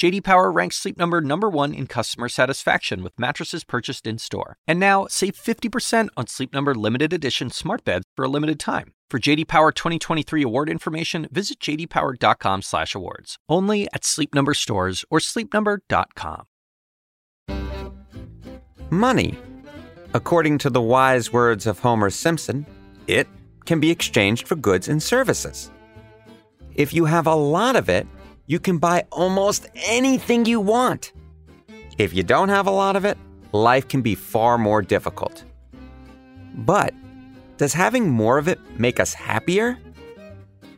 JD Power ranks Sleep Number number 1 in customer satisfaction with mattresses purchased in-store. And now, save 50% on Sleep Number limited edition smart beds for a limited time. For JD Power 2023 award information, visit jdpower.com/awards. Only at Sleep Number stores or sleepnumber.com. Money. According to the wise words of Homer Simpson, it can be exchanged for goods and services. If you have a lot of it, you can buy almost anything you want. If you don't have a lot of it, life can be far more difficult. But does having more of it make us happier?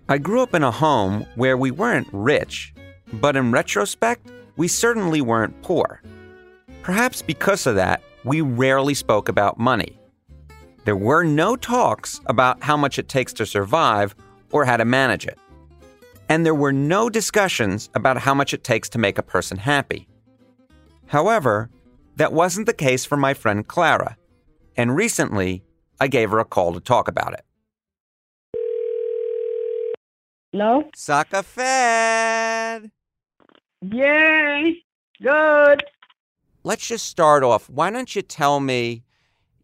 I grew up in a home where we weren't rich, but in retrospect, we certainly weren't poor. Perhaps because of that, we rarely spoke about money. There were no talks about how much it takes to survive or how to manage it. And there were no discussions about how much it takes to make a person happy. However, that wasn't the case for my friend Clara, and recently I gave her a call to talk about it. Hello? Sucker fed! Yay! Good. Let's just start off. Why don't you tell me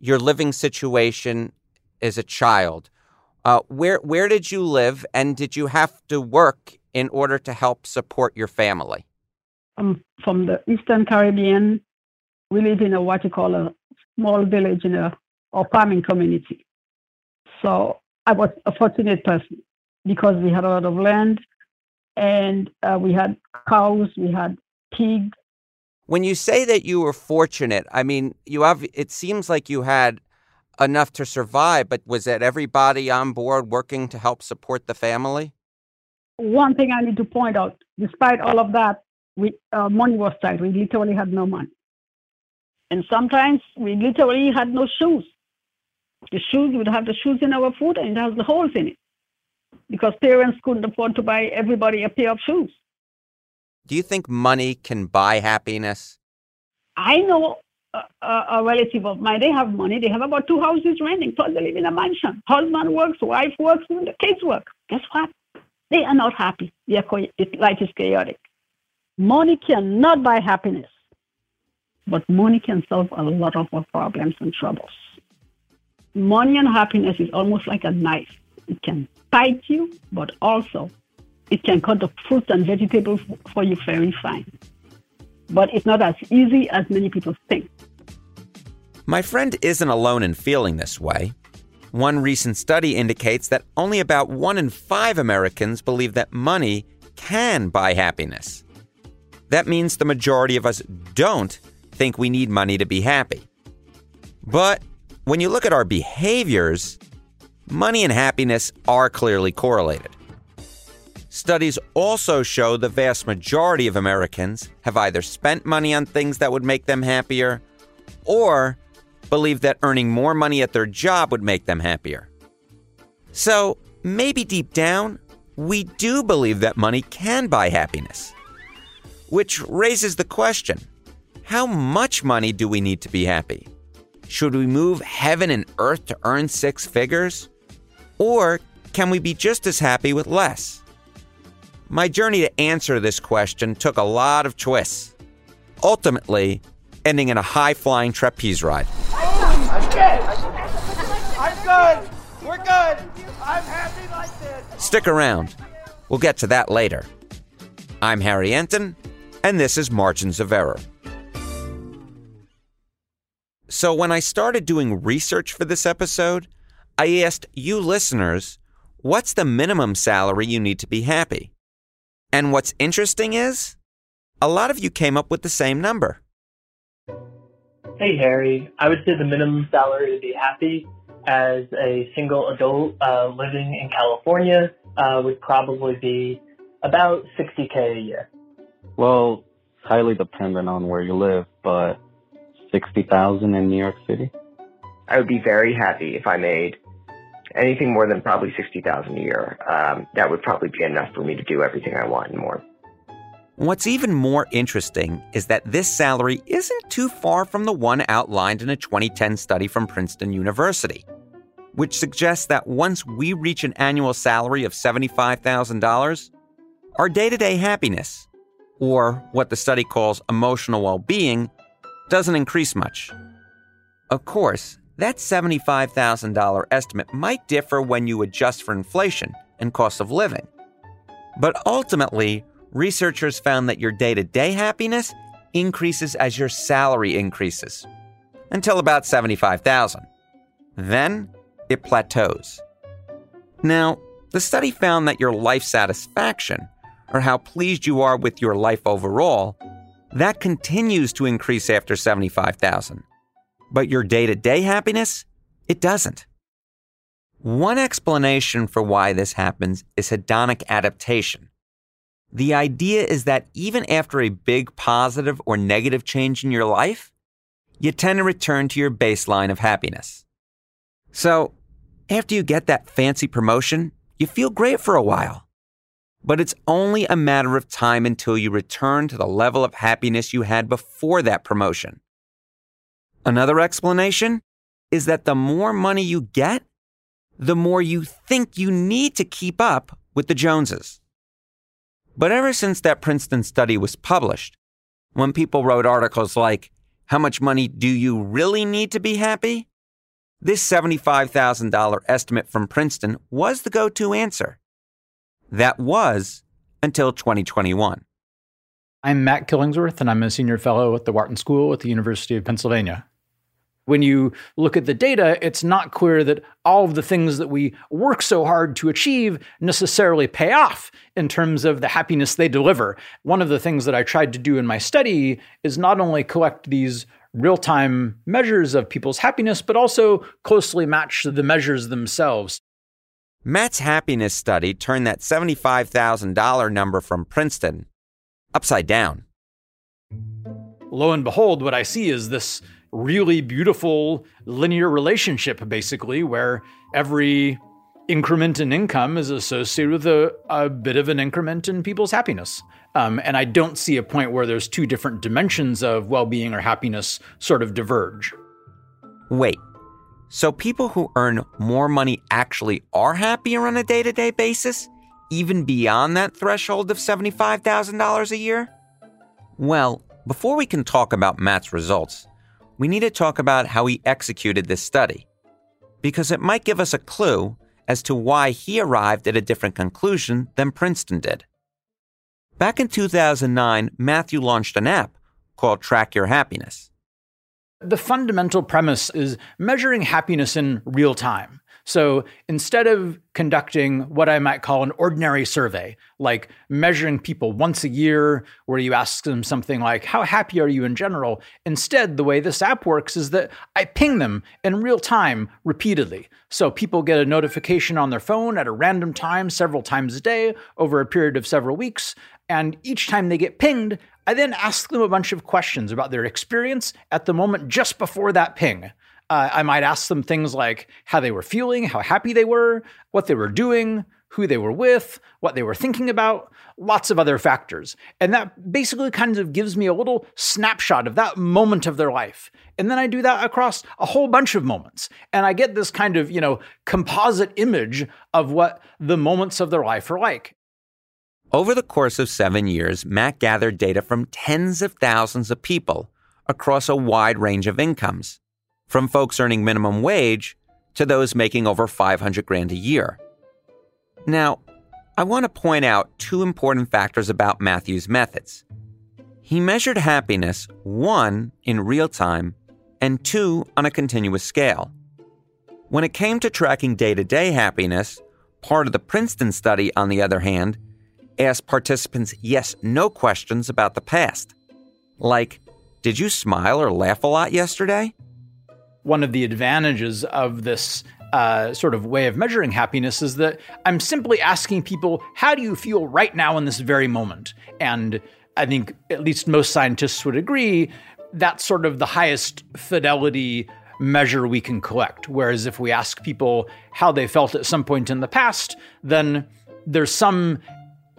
your living situation as a child? Uh, where where did you live, and did you have to work in order to help support your family? I'm from the Eastern Caribbean. We live in a what you call a small village in a or farming community. So I was a fortunate person because we had a lot of land, and uh, we had cows, we had pigs. When you say that you were fortunate, I mean you have. It seems like you had enough to survive, but was that everybody on board working to help support the family? One thing I need to point out: despite all of that, we uh, money was tight. We literally had no money, and sometimes we literally had no shoes. The shoes would have the shoes in our foot, and it has the holes in it because parents couldn't afford to buy everybody a pair of shoes. Do you think money can buy happiness? I know a, a, relative of mine, they have money. They have about two houses renting, plus they live in a mansion. Husband works, wife works, and the kids work. Guess what? They are not happy. Life is chaotic. Money cannot buy happiness, but money can solve a lot of our problems and troubles. Money and happiness is almost like a knife. It can bite you, but also it can cut the fruits and vegetables for you very fine. But it's not as easy as many people think. My friend isn't alone in feeling this way. One recent study indicates that only about one in five Americans believe that money can buy happiness. That means the majority of us don't think we need money to be happy. But when you look at our behaviors, money and happiness are clearly correlated. Studies also show the vast majority of Americans have either spent money on things that would make them happier or believe that earning more money at their job would make them happier. So, maybe deep down, we do believe that money can buy happiness. Which raises the question how much money do we need to be happy? Should we move heaven and earth to earn six figures? Or can we be just as happy with less? My journey to answer this question took a lot of twists, ultimately, ending in a high flying trapeze ride. I'm good. I'm good. We're good. I'm happy like this. Stick around. We'll get to that later. I'm Harry Enten, and this is Margins of Error. So, when I started doing research for this episode, I asked you listeners, what's the minimum salary you need to be happy? And what's interesting is, a lot of you came up with the same number. Hey, Harry. I would say the minimum salary to be happy as a single adult uh, living in California uh, would probably be about 60K a year. Well, it's highly dependent on where you live, but 60,000 in New York City? I would be very happy if I made anything more than probably 60,000 a year. Um, that would probably be enough for me to do everything I want and more. What's even more interesting is that this salary isn't too far from the one outlined in a 2010 study from Princeton University, which suggests that once we reach an annual salary of $75,000, our day to day happiness, or what the study calls emotional well being, doesn't increase much. Of course, that $75,000 estimate might differ when you adjust for inflation and cost of living. But ultimately, researchers found that your day to day happiness increases as your salary increases until about 75,000. Then it plateaus. Now, the study found that your life satisfaction, or how pleased you are with your life overall, that continues to increase after 75,000. But your day-to-day happiness, it doesn't. One explanation for why this happens is hedonic adaptation. The idea is that even after a big positive or negative change in your life, you tend to return to your baseline of happiness. So, after you get that fancy promotion, you feel great for a while. But it's only a matter of time until you return to the level of happiness you had before that promotion. Another explanation is that the more money you get, the more you think you need to keep up with the Joneses. But ever since that Princeton study was published, when people wrote articles like, How much money do you really need to be happy? This $75,000 estimate from Princeton was the go to answer. That was until 2021. I'm Matt Killingsworth, and I'm a senior fellow at the Wharton School at the University of Pennsylvania when you look at the data, it's not clear that all of the things that we work so hard to achieve necessarily pay off in terms of the happiness they deliver. One of the things that I tried to do in my study is not only collect these real time measures of people's happiness, but also closely match the measures themselves. Matt's happiness study turned that $75,000 number from Princeton upside down. Lo and behold, what I see is this really beautiful linear relationship, basically, where every increment in income is associated with a, a bit of an increment in people's happiness. Um, and I don't see a point where there's two different dimensions of well being or happiness sort of diverge. Wait, so people who earn more money actually are happier on a day to day basis, even beyond that threshold of $75,000 a year? Well, before we can talk about Matt's results, we need to talk about how he executed this study, because it might give us a clue as to why he arrived at a different conclusion than Princeton did. Back in 2009, Matthew launched an app called Track Your Happiness. The fundamental premise is measuring happiness in real time. So instead of conducting what I might call an ordinary survey, like measuring people once a year, where you ask them something like, How happy are you in general? Instead, the way this app works is that I ping them in real time repeatedly. So people get a notification on their phone at a random time, several times a day, over a period of several weeks. And each time they get pinged, I then ask them a bunch of questions about their experience at the moment just before that ping. Uh, I might ask them things like how they were feeling, how happy they were, what they were doing, who they were with, what they were thinking about, lots of other factors. And that basically kind of gives me a little snapshot of that moment of their life. And then I do that across a whole bunch of moments. And I get this kind of, you know, composite image of what the moments of their life are like. Over the course of seven years, Matt gathered data from tens of thousands of people across a wide range of incomes from folks earning minimum wage to those making over 500 grand a year. Now, I want to point out two important factors about Matthew's methods. He measured happiness, one, in real time, and two, on a continuous scale. When it came to tracking day to day happiness, part of the Princeton study, on the other hand, asked participants yes no questions about the past. Like, did you smile or laugh a lot yesterday? One of the advantages of this uh, sort of way of measuring happiness is that I'm simply asking people, how do you feel right now in this very moment? And I think at least most scientists would agree that's sort of the highest fidelity measure we can collect. Whereas if we ask people how they felt at some point in the past, then there's some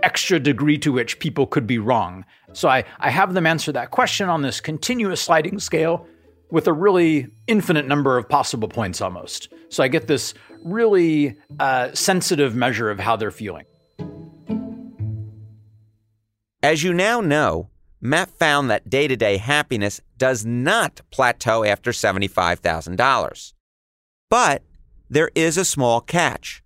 extra degree to which people could be wrong. So I, I have them answer that question on this continuous sliding scale with a really infinite number of possible points almost. So I get this really uh, sensitive measure of how they're feeling. As you now know, Matt found that day to day happiness does not plateau after $75,000. But there is a small catch.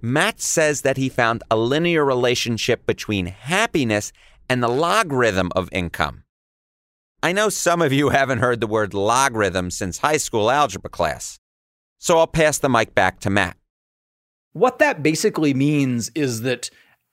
Matt says that he found a linear relationship between happiness and the logarithm of income. I know some of you haven't heard the word logarithm since high school algebra class, so I'll pass the mic back to Matt. What that basically means is that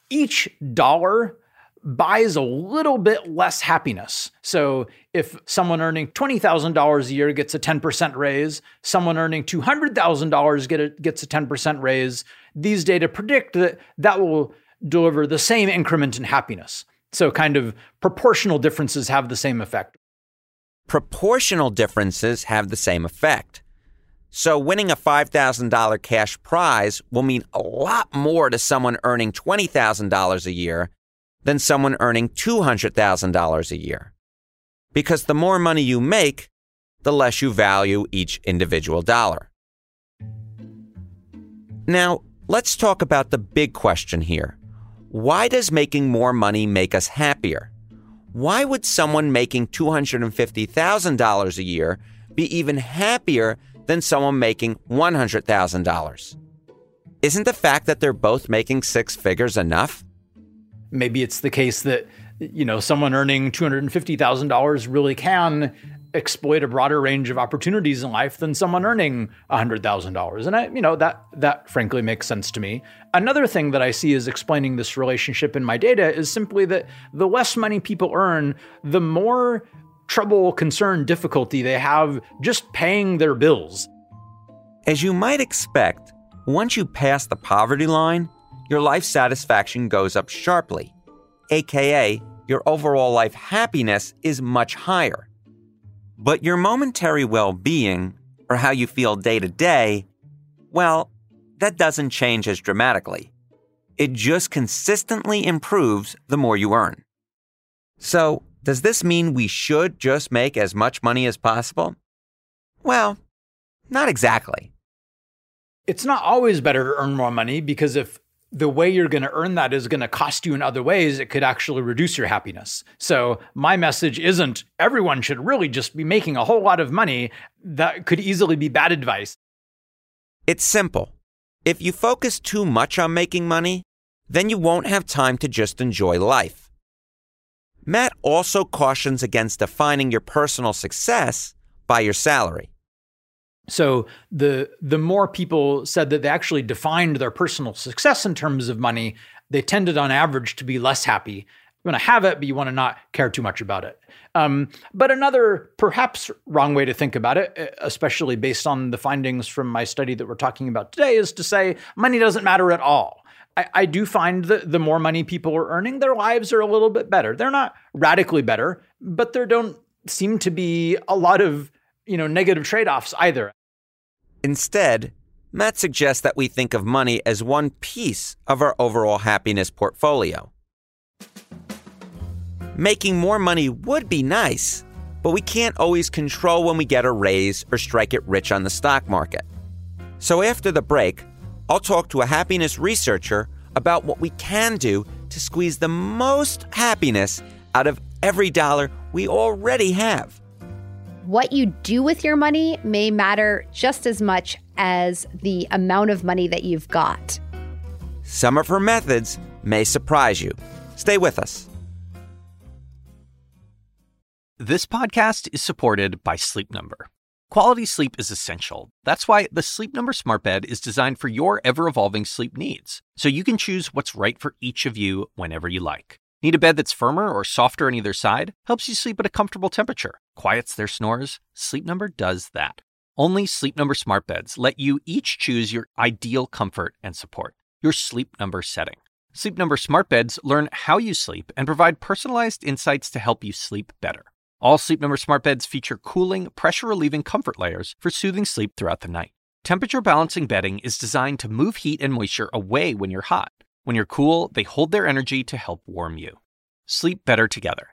each dollar buys a little bit less happiness. So if someone earning $20,000 a year gets a 10% raise, someone earning $200,000 get gets a 10% raise, these data predict that that will deliver the same increment in happiness. So kind of proportional differences have the same effect. Proportional differences have the same effect. So winning a $5,000 cash prize will mean a lot more to someone earning $20,000 a year than someone earning $200,000 a year. Because the more money you make, the less you value each individual dollar. Now, let's talk about the big question here. Why does making more money make us happier? Why would someone making $250,000 a year be even happier than someone making $100,000? Isn't the fact that they're both making six figures enough? maybe it's the case that you know someone earning $250,000 really can exploit a broader range of opportunities in life than someone earning $100,000 and I you know that that frankly makes sense to me. Another thing that I see is explaining this relationship in my data is simply that the less money people earn the more trouble, concern, difficulty they have just paying their bills. As you might expect, once you pass the poverty line, your life satisfaction goes up sharply, aka your overall life happiness is much higher. But your momentary well being, or how you feel day to day, well, that doesn't change as dramatically. It just consistently improves the more you earn. So, does this mean we should just make as much money as possible? Well, not exactly. It's not always better to earn more money because if the way you're going to earn that is going to cost you in other ways, it could actually reduce your happiness. So, my message isn't everyone should really just be making a whole lot of money. That could easily be bad advice. It's simple. If you focus too much on making money, then you won't have time to just enjoy life. Matt also cautions against defining your personal success by your salary. So the the more people said that they actually defined their personal success in terms of money, they tended on average to be less happy. You want to have it, but you want to not care too much about it. Um, but another perhaps wrong way to think about it, especially based on the findings from my study that we're talking about today, is to say money doesn't matter at all. I, I do find that the more money people are earning, their lives are a little bit better. They're not radically better, but there don't seem to be a lot of you know, negative trade offs either. Instead, Matt suggests that we think of money as one piece of our overall happiness portfolio. Making more money would be nice, but we can't always control when we get a raise or strike it rich on the stock market. So after the break, I'll talk to a happiness researcher about what we can do to squeeze the most happiness out of every dollar we already have. What you do with your money may matter just as much as the amount of money that you've got. Some of her methods may surprise you. Stay with us. This podcast is supported by Sleep Number. Quality sleep is essential. That's why the Sleep Number Smart Bed is designed for your ever evolving sleep needs, so you can choose what's right for each of you whenever you like. Need a bed that's firmer or softer on either side? Helps you sleep at a comfortable temperature. Quiets their snores? Sleep Number does that. Only Sleep Number smart beds let you each choose your ideal comfort and support, your Sleep Number setting. Sleep Number smart beds learn how you sleep and provide personalized insights to help you sleep better. All Sleep Number smart beds feature cooling, pressure relieving comfort layers for soothing sleep throughout the night. Temperature balancing bedding is designed to move heat and moisture away when you're hot When you're cool, they hold their energy to help warm you. Sleep better together.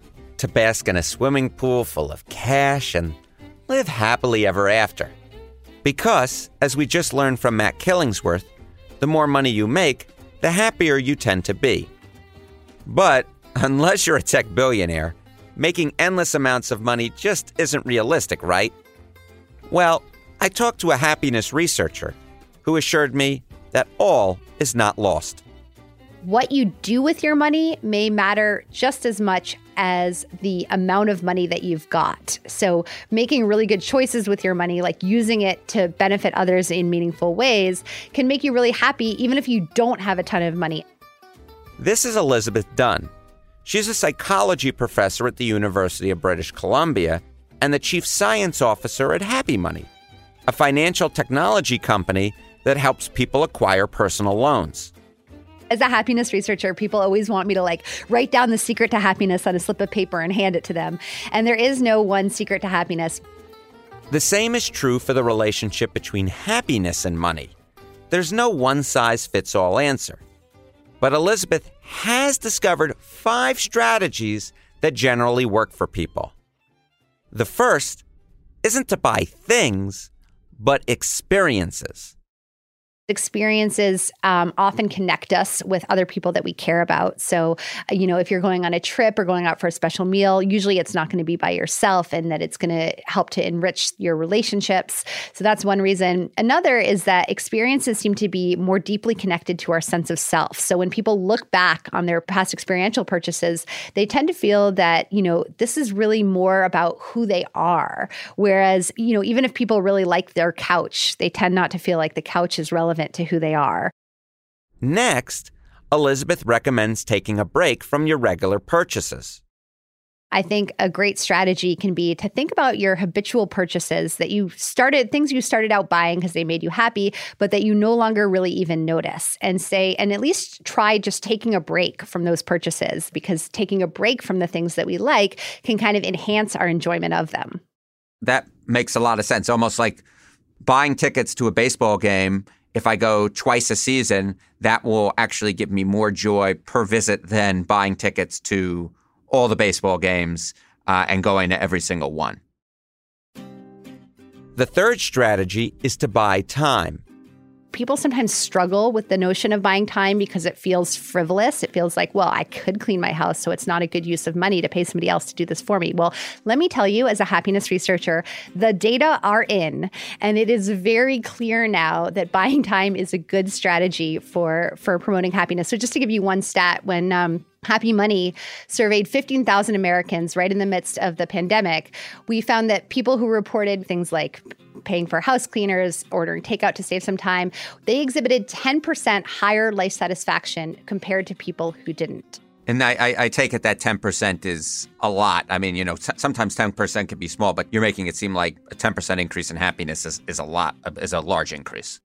to bask in a swimming pool full of cash and live happily ever after. Because, as we just learned from Matt Killingsworth, the more money you make, the happier you tend to be. But unless you're a tech billionaire, making endless amounts of money just isn't realistic, right? Well, I talked to a happiness researcher who assured me that all is not lost. What you do with your money may matter just as much as the amount of money that you've got. So, making really good choices with your money, like using it to benefit others in meaningful ways, can make you really happy, even if you don't have a ton of money. This is Elizabeth Dunn. She's a psychology professor at the University of British Columbia and the chief science officer at Happy Money, a financial technology company that helps people acquire personal loans as a happiness researcher, people always want me to like write down the secret to happiness on a slip of paper and hand it to them. And there is no one secret to happiness. The same is true for the relationship between happiness and money. There's no one size fits all answer. But Elizabeth has discovered five strategies that generally work for people. The first isn't to buy things, but experiences experiences um, often connect us with other people that we care about. So, you know, if you're going on a trip or going out for a special meal, usually it's not going to be by yourself and that it's going to help to enrich your relationships. So, that's one reason. Another is that experiences seem to be more deeply connected to our sense of self. So, when people look back on their past experiential purchases, they tend to feel that, you know, this is really more about who they are. Whereas, you know, even if people really like their couch, they tend not to feel like the couch is relevant relevant to who they are. Next, Elizabeth recommends taking a break from your regular purchases. I think a great strategy can be to think about your habitual purchases that you started, things you started out buying because they made you happy, but that you no longer really even notice, and say, and at least try just taking a break from those purchases because taking a break from the things that we like can kind of enhance our enjoyment of them. That makes a lot of sense. Almost like buying tickets to a baseball game if I go twice a season, that will actually give me more joy per visit than buying tickets to all the baseball games uh, and going to every single one. The third strategy is to buy time people sometimes struggle with the notion of buying time because it feels frivolous. It feels like, well, I could clean my house, so it's not a good use of money to pay somebody else to do this for me. Well, let me tell you, as a happiness researcher, the data are in, and it is very clear now that buying time is a good strategy for for promoting happiness. So, just to give you one stat, when um, Happy Money surveyed 15,000 Americans right in the midst of the pandemic. We found that people who reported things like paying for house cleaners, ordering takeout to save some time, they exhibited 10% higher life satisfaction compared to people who didn't. And I, I, take it that 10% is a lot. I mean, you know, t- sometimes 10% can be small, but you're making it seem like a 10% increase in happiness is, is a lot, is a large increase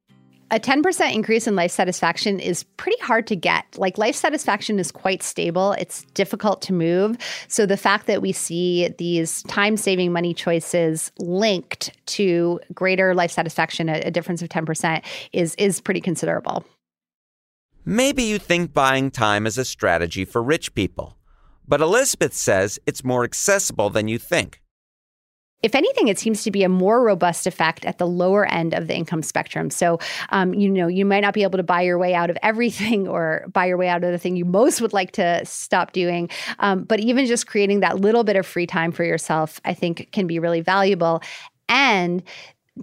a 10% increase in life satisfaction is pretty hard to get. Like life satisfaction is quite stable, it's difficult to move. So the fact that we see these time saving money choices linked to greater life satisfaction, a, a difference of 10%, is, is pretty considerable. Maybe you think buying time is a strategy for rich people, but Elizabeth says it's more accessible than you think. If anything, it seems to be a more robust effect at the lower end of the income spectrum. So, um, you know, you might not be able to buy your way out of everything or buy your way out of the thing you most would like to stop doing. Um, but even just creating that little bit of free time for yourself, I think can be really valuable. And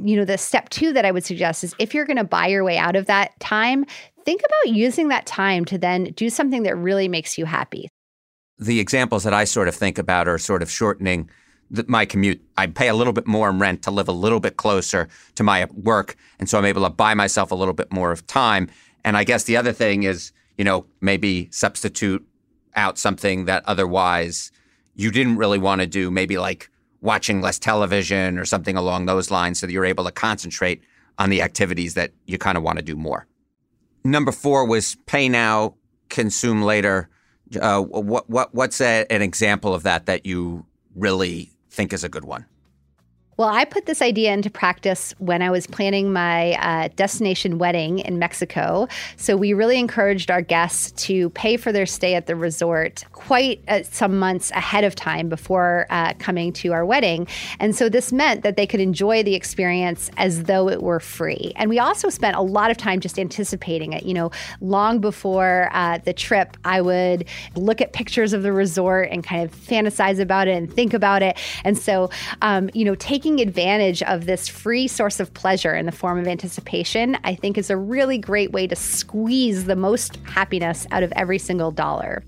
you know, the step two that I would suggest is if you're going to buy your way out of that time, think about using that time to then do something that really makes you happy. The examples that I sort of think about are sort of shortening my commute. I pay a little bit more in rent to live a little bit closer to my work. And so I'm able to buy myself a little bit more of time. And I guess the other thing is, you know, maybe substitute out something that otherwise you didn't really want to do, maybe like watching less television or something along those lines so that you're able to concentrate on the activities that you kind of want to do more. Number four was pay now, consume later. Uh, what, what, what's a, an example of that that you really think is a good one? Well, I put this idea into practice when I was planning my uh, destination wedding in Mexico. So we really encouraged our guests to pay for their stay at the resort quite uh, some months ahead of time before uh, coming to our wedding. And so this meant that they could enjoy the experience as though it were free. And we also spent a lot of time just anticipating it. You know, long before uh, the trip, I would look at pictures of the resort and kind of fantasize about it and think about it. And so, um, you know, take taking advantage of this free source of pleasure in the form of anticipation, I think is a really great way to squeeze the most happiness out of every single dollar.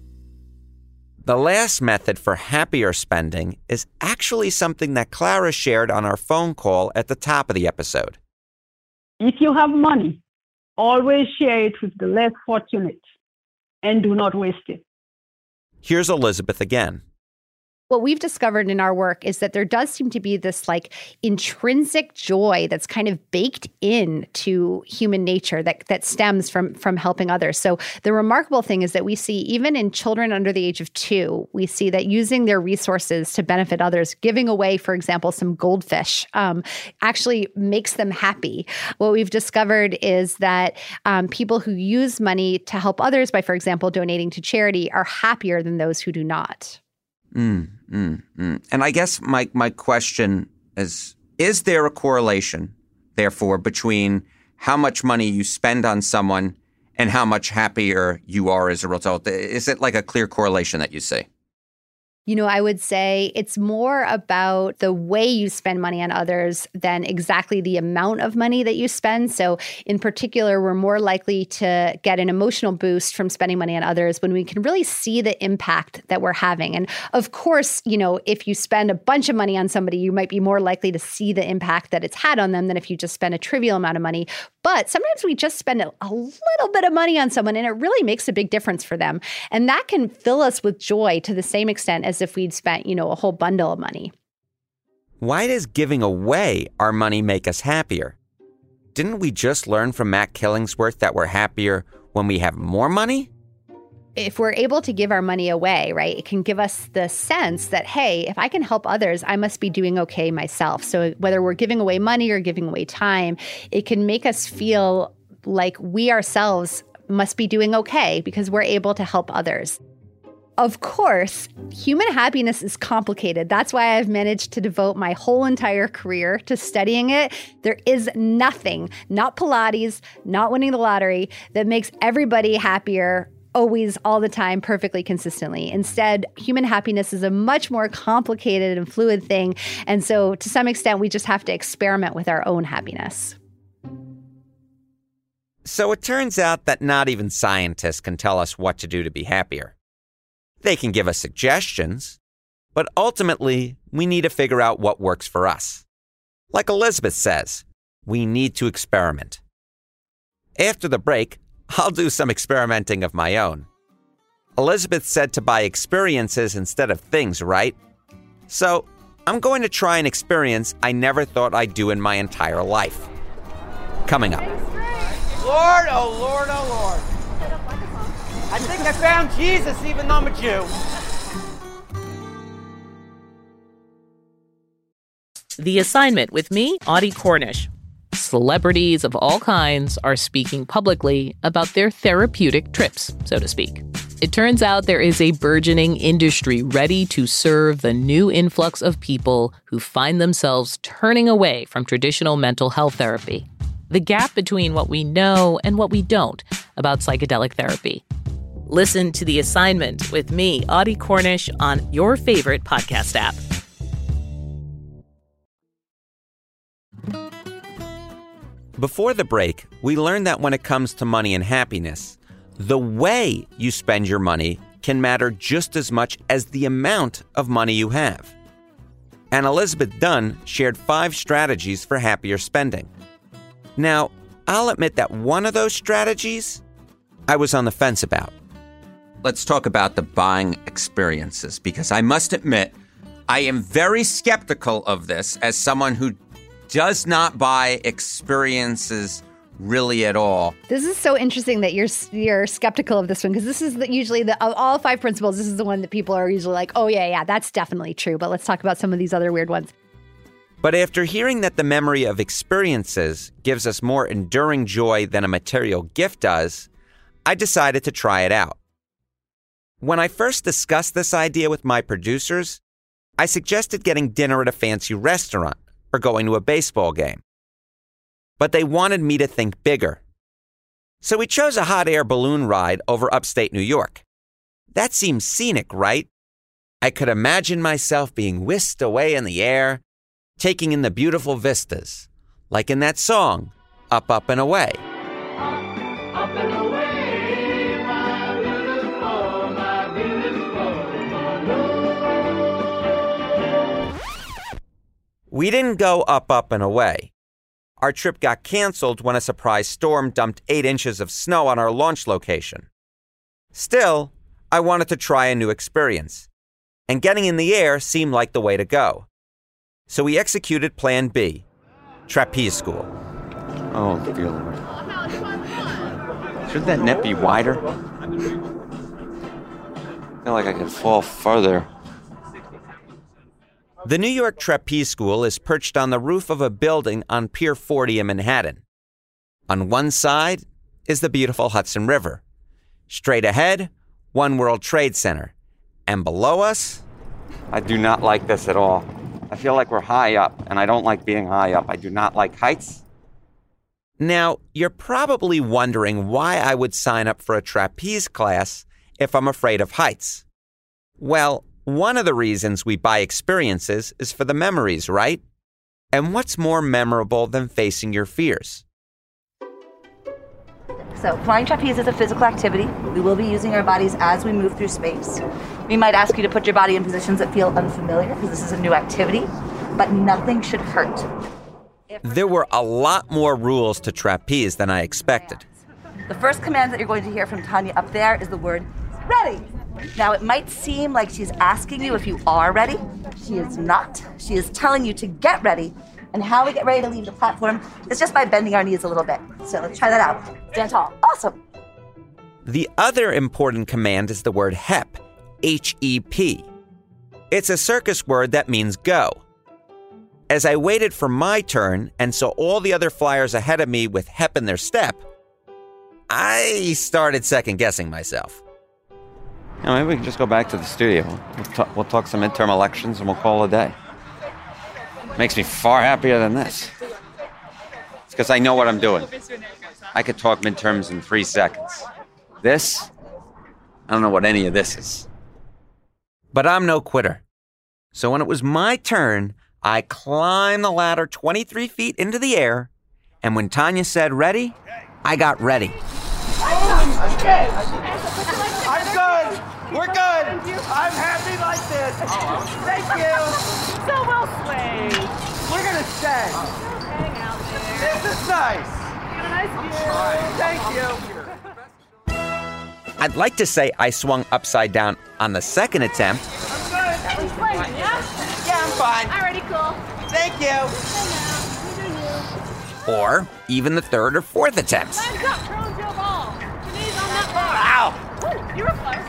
The last method for happier spending is actually something that Clara shared on our phone call at the top of the episode. If you have money, always share it with the less fortunate and do not waste it. Here's Elizabeth again what we've discovered in our work is that there does seem to be this like intrinsic joy that's kind of baked in to human nature that that stems from from helping others. So the remarkable thing is that we see even in children under the age of 2, we see that using their resources to benefit others, giving away for example some goldfish um, actually makes them happy. What we've discovered is that um, people who use money to help others by for example donating to charity are happier than those who do not. Mm, mm. And I guess my, my question is Is there a correlation, therefore, between how much money you spend on someone and how much happier you are as a result? Is it like a clear correlation that you see? You know, I would say it's more about the way you spend money on others than exactly the amount of money that you spend. So, in particular, we're more likely to get an emotional boost from spending money on others when we can really see the impact that we're having. And of course, you know, if you spend a bunch of money on somebody, you might be more likely to see the impact that it's had on them than if you just spend a trivial amount of money. But sometimes we just spend a, little bit of money on someone and it really makes a big difference for them. And that can fill us with joy to the same extent as if we'd spent, you know, a whole bundle of money. Why does giving away our money make us happier? Didn't we just learn from Matt Killingsworth that we're happier when we have more money? if we're able to give our money away, right, it can give us the sense that, hey, if I can help others, I must be doing okay myself. So whether we're giving away money or giving away time, it can make us feel like we ourselves must be doing okay because we're able to help others. Of course, human happiness is complicated. That's why I've managed to devote my whole entire career to studying it. There is nothing, not Pilates, not winning the lottery, that makes everybody happier always, all the time, perfectly consistently. Instead, human happiness is a much more complicated and fluid thing. And so, to some extent, we just have to experiment with our own happiness. So, it turns out that not even scientists can tell us what to do to be happier. They can give us suggestions, but ultimately, we need to figure out what works for us. Like Elizabeth says, we need to experiment. After the break, I'll do some experimenting of my own. Elizabeth said to buy experiences instead of things, right? So, I'm going to try an experience I never thought I'd do in my entire life. Coming up. Lord, oh Lord, oh Lord. I think I found Jesus even though I'm a Jew. The assignment with me, Audie Cornish celebrities of all kinds are speaking publicly about their therapeutic trips, so to speak. It turns out there is a burgeoning industry ready to serve the new influx of people who find themselves turning away from traditional mental health therapy. The gap between what we know and what we don't about psychedelic therapy. Listen to the assignment with me, Audie Cornish, on your favorite podcast app. Before the break, we learned that when it comes to money and happiness, the way you spend your money can matter just as much as the amount of money you have. And Elizabeth Dunn shared five strategies for happier spending. Now, I'll admit that one of those strategies I was on the fence about. Let's talk about the buying experiences because I must admit, I am very skeptical of this as someone who does not buy experiences really at all. This is so interesting that you're you're skeptical of this one because this is the, usually the of all five principles. This is the one that people are usually like, "Oh yeah, yeah, that's definitely true." But let's talk about some of these other weird ones. But after hearing that the memory of experiences gives us more enduring joy than a material gift does, I decided to try it out. When I first discussed this idea with my producers, I suggested getting dinner at a fancy restaurant or going to a baseball game. But they wanted me to think bigger. So we chose a hot air balloon ride over upstate New York. That seems scenic, right? I could imagine myself being whisked away in the air, taking in the beautiful vistas, like in that song, Up, Up, and Away. We didn't go up, up, and away. Our trip got canceled when a surprise storm dumped eight inches of snow on our launch location. Still, I wanted to try a new experience, and getting in the air seemed like the way to go. So we executed Plan B trapeze school. Oh, dear Lord. Should that net be wider? I feel like I could fall further. The New York Trapeze School is perched on the roof of a building on Pier 40 in Manhattan. On one side is the beautiful Hudson River. Straight ahead, One World Trade Center. And below us, I do not like this at all. I feel like we're high up, and I don't like being high up. I do not like heights. Now, you're probably wondering why I would sign up for a trapeze class if I'm afraid of heights. Well, one of the reasons we buy experiences is for the memories, right? And what's more memorable than facing your fears? So, flying trapeze is a physical activity. We will be using our bodies as we move through space. We might ask you to put your body in positions that feel unfamiliar because this is a new activity, but nothing should hurt. There were a lot more rules to trapeze than I expected. The first command that you're going to hear from Tanya up there is the word ready. Now, it might seem like she's asking you if you are ready. She is not. She is telling you to get ready. And how we get ready to leave the platform is just by bending our knees a little bit. So let's try that out. Stand tall. Awesome. The other important command is the word HEP, H E P. It's a circus word that means go. As I waited for my turn and saw all the other flyers ahead of me with HEP in their step, I started second guessing myself. Maybe we can just go back to the studio. We'll, ta- we'll talk some midterm elections and we'll call it a day. Makes me far happier than this. It's because I know what I'm doing. I could talk midterms in three seconds. This, I don't know what any of this is. But I'm no quitter. So when it was my turn, I climbed the ladder 23 feet into the air, and when Tanya said ready, I got ready. I'm good. I'm good. We're good. I'm happy like this. Thank you. So well swayed. We're gonna stay. Hang out there. This is nice. Got a nice view. Thank you. I'd like to say I swung upside down on the second attempt, I'm good. That was great, yeah? Yeah, I'm fine. Alrighty, cool. Thank you. Hang. You or even the third or fourth attempts. Legs up, throw into ball. Your knees on that bar. Ow. Woo, you were close.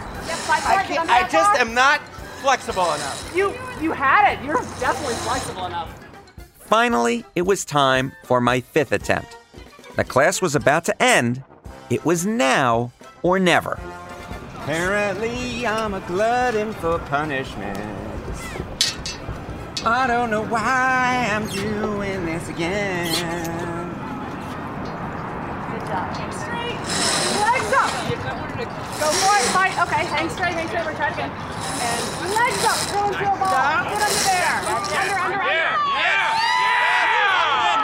Yep, five I can't. I just bar. am not flexible enough. You, you had it. You're definitely flexible enough. Finally, it was time for my fifth attempt. The class was about to end. It was now or never. Apparently, I'm a glutton for punishment. I don't know why I'm doing this again. Straight, legs up. Go for it. Fight. Okay, hang straight, hang straight. We're trying again. And legs up. Throw into a ball. Get under there. Under, under, under. Yeah, yeah,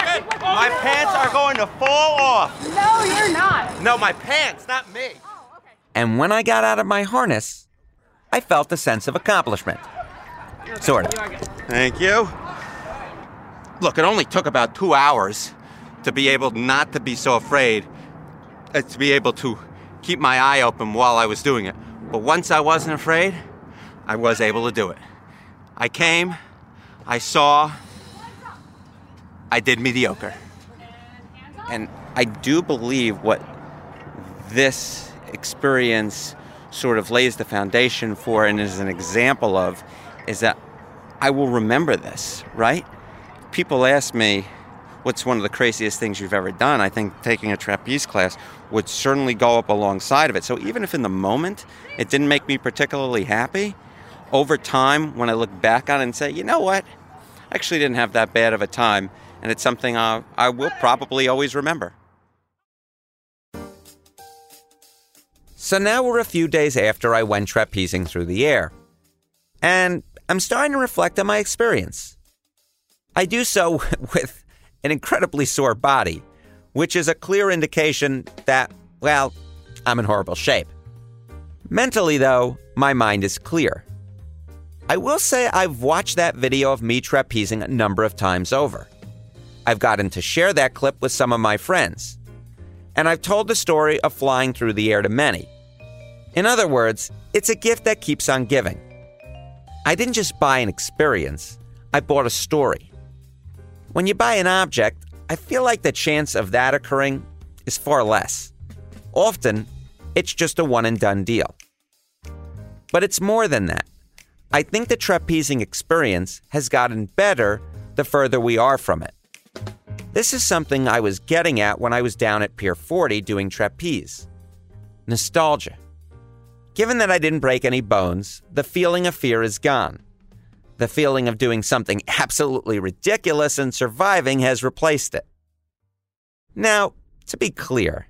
yeah. Keep My pants are going to fall off. No, you're not. No, my pants, not me. Oh, and when I got out of my harness, I felt a sense of accomplishment. Sort of. Thank you. Look, it only took about two hours to be able not to be so afraid, uh, to be able to keep my eye open while I was doing it. But once I wasn't afraid, I was able to do it. I came, I saw, I did mediocre. And I do believe what this experience sort of lays the foundation for and is an example of is that I will remember this, right? People ask me, what's one of the craziest things you've ever done? I think taking a trapeze class would certainly go up alongside of it. So even if in the moment it didn't make me particularly happy, over time, when I look back on it and say, you know what, I actually didn't have that bad of a time, and it's something I, I will probably always remember. So now we're a few days after I went trapezing through the air. And I'm starting to reflect on my experience. I do so with an incredibly sore body, which is a clear indication that, well, I'm in horrible shape. Mentally, though, my mind is clear. I will say I've watched that video of me trapezing a number of times over. I've gotten to share that clip with some of my friends. And I've told the story of flying through the air to many. In other words, it's a gift that keeps on giving. I didn't just buy an experience, I bought a story. When you buy an object, I feel like the chance of that occurring is far less. Often, it's just a one and done deal. But it's more than that. I think the trapezing experience has gotten better the further we are from it. This is something I was getting at when I was down at Pier 40 doing trapeze nostalgia. Given that I didn't break any bones, the feeling of fear is gone. The feeling of doing something absolutely ridiculous and surviving has replaced it. Now, to be clear,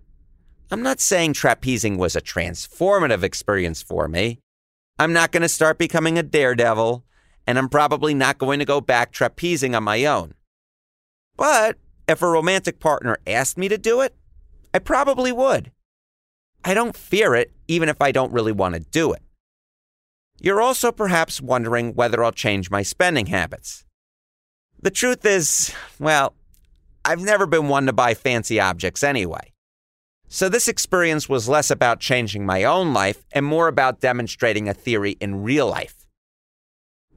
I'm not saying trapezing was a transformative experience for me. I'm not going to start becoming a daredevil, and I'm probably not going to go back trapezing on my own. But if a romantic partner asked me to do it, I probably would. I don't fear it, even if I don't really want to do it. You're also perhaps wondering whether I'll change my spending habits. The truth is, well, I've never been one to buy fancy objects anyway. So this experience was less about changing my own life and more about demonstrating a theory in real life.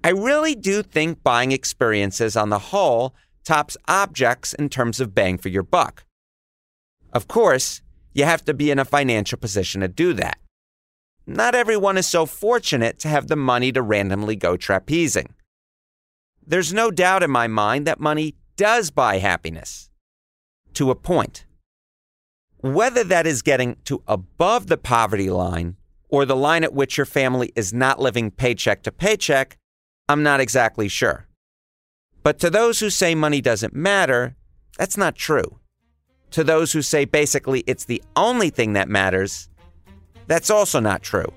I really do think buying experiences on the whole tops objects in terms of bang for your buck. Of course, you have to be in a financial position to do that. Not everyone is so fortunate to have the money to randomly go trapezing. There's no doubt in my mind that money does buy happiness. To a point. Whether that is getting to above the poverty line or the line at which your family is not living paycheck to paycheck, I'm not exactly sure. But to those who say money doesn't matter, that's not true. To those who say basically it's the only thing that matters, that's also not true.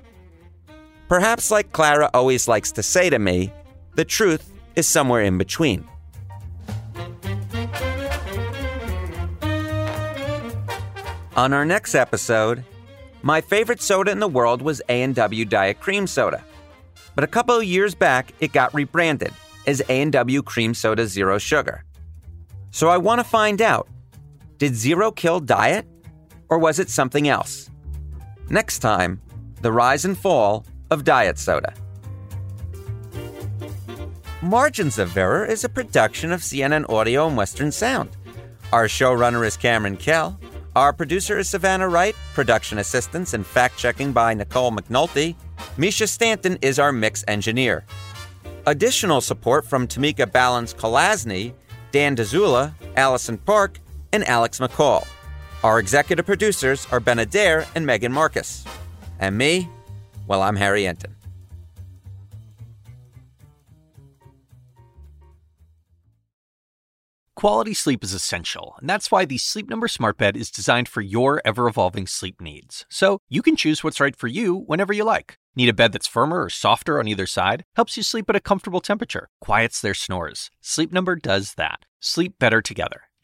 Perhaps, like Clara always likes to say to me, the truth is somewhere in between. On our next episode, my favorite soda in the world was A&W Diet Cream Soda. But a couple of years back, it got rebranded as A&W Cream Soda Zero Sugar. So I want to find out, did zero kill diet or was it something else? Next time, the rise and fall of diet soda. Margins of Error is a production of CNN Audio and Western Sound. Our showrunner is Cameron Kell. Our producer is Savannah Wright. Production assistance and fact checking by Nicole McNulty. Misha Stanton is our mix engineer. Additional support from Tameeka Ballance-Kolasny, Dan Dzula, Allison Park, and Alex McCall. Our executive producers are Ben Adair and Megan Marcus. And me, well, I'm Harry Enten. Quality sleep is essential, and that's why the Sleep Number Smart Bed is designed for your ever evolving sleep needs. So you can choose what's right for you whenever you like. Need a bed that's firmer or softer on either side? Helps you sleep at a comfortable temperature, quiets their snores. Sleep Number does that. Sleep better together.